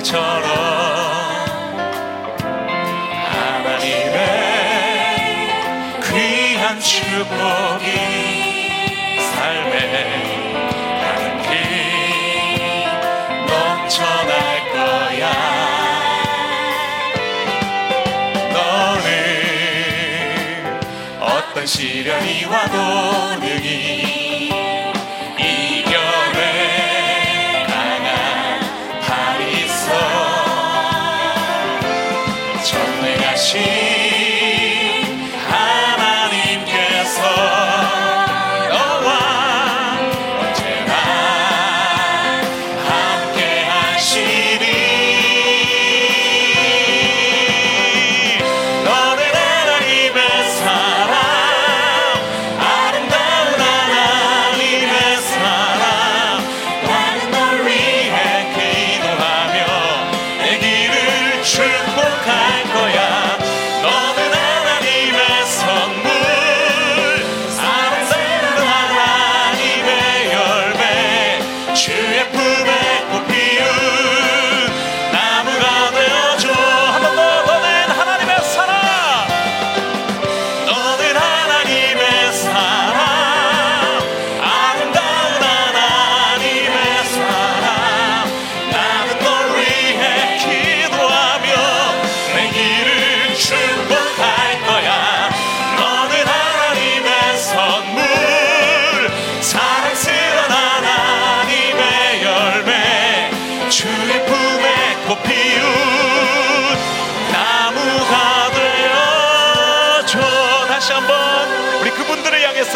노래처럼 하나님의 귀한 축복이 삶에 가득히 넘쳐날 거야 너는 어떤 시련이 와도 능히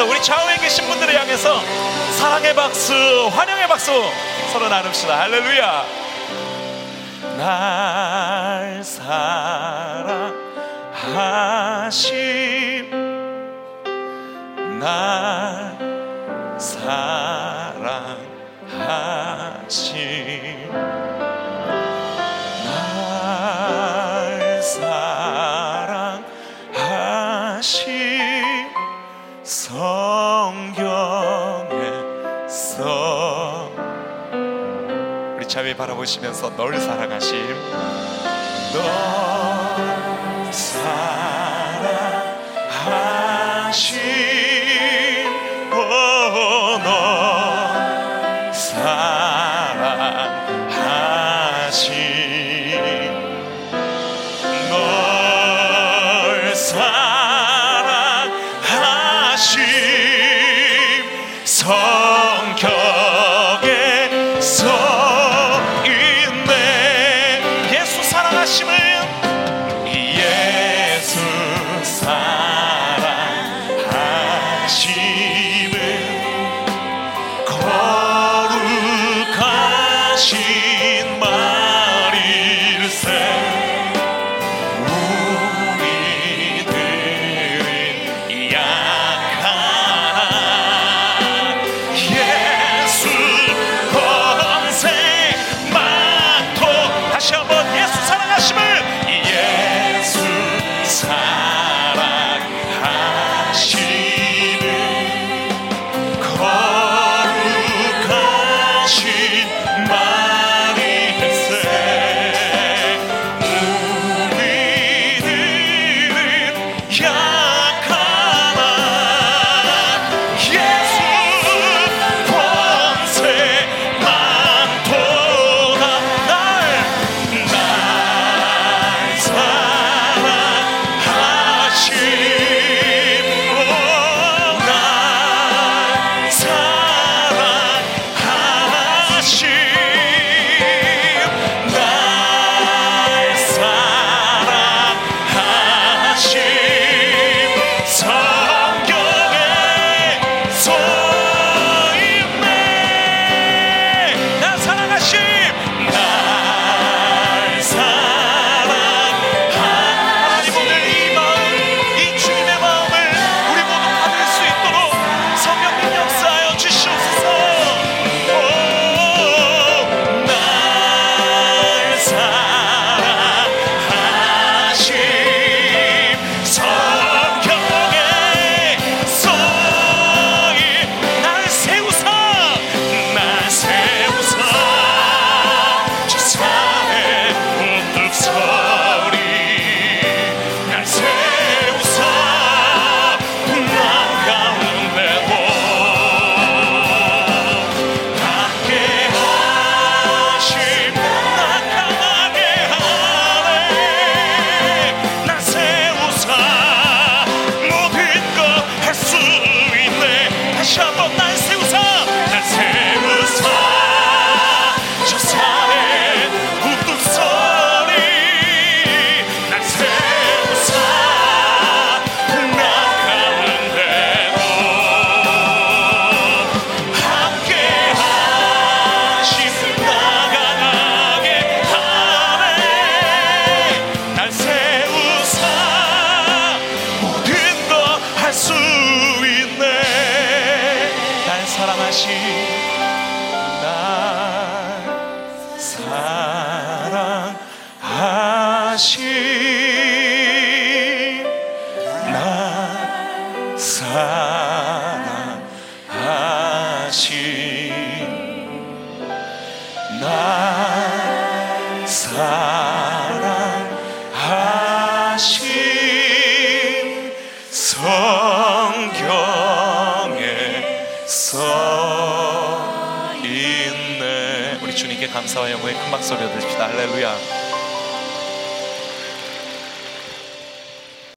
향해서 우리 좌우에 계신 분들을 향해서 사랑의 박수, 환영의 박수 서로 나눕시다. 할렐루야. 날 사랑하심 날 사랑하심 성경에서. 우리 자매 바라보시면서 널 사랑하심. 널 사랑하심. 사랑하신 사랑하신 주님께 감사와 영광의 큰 박수 올려드립시다. 할렐루야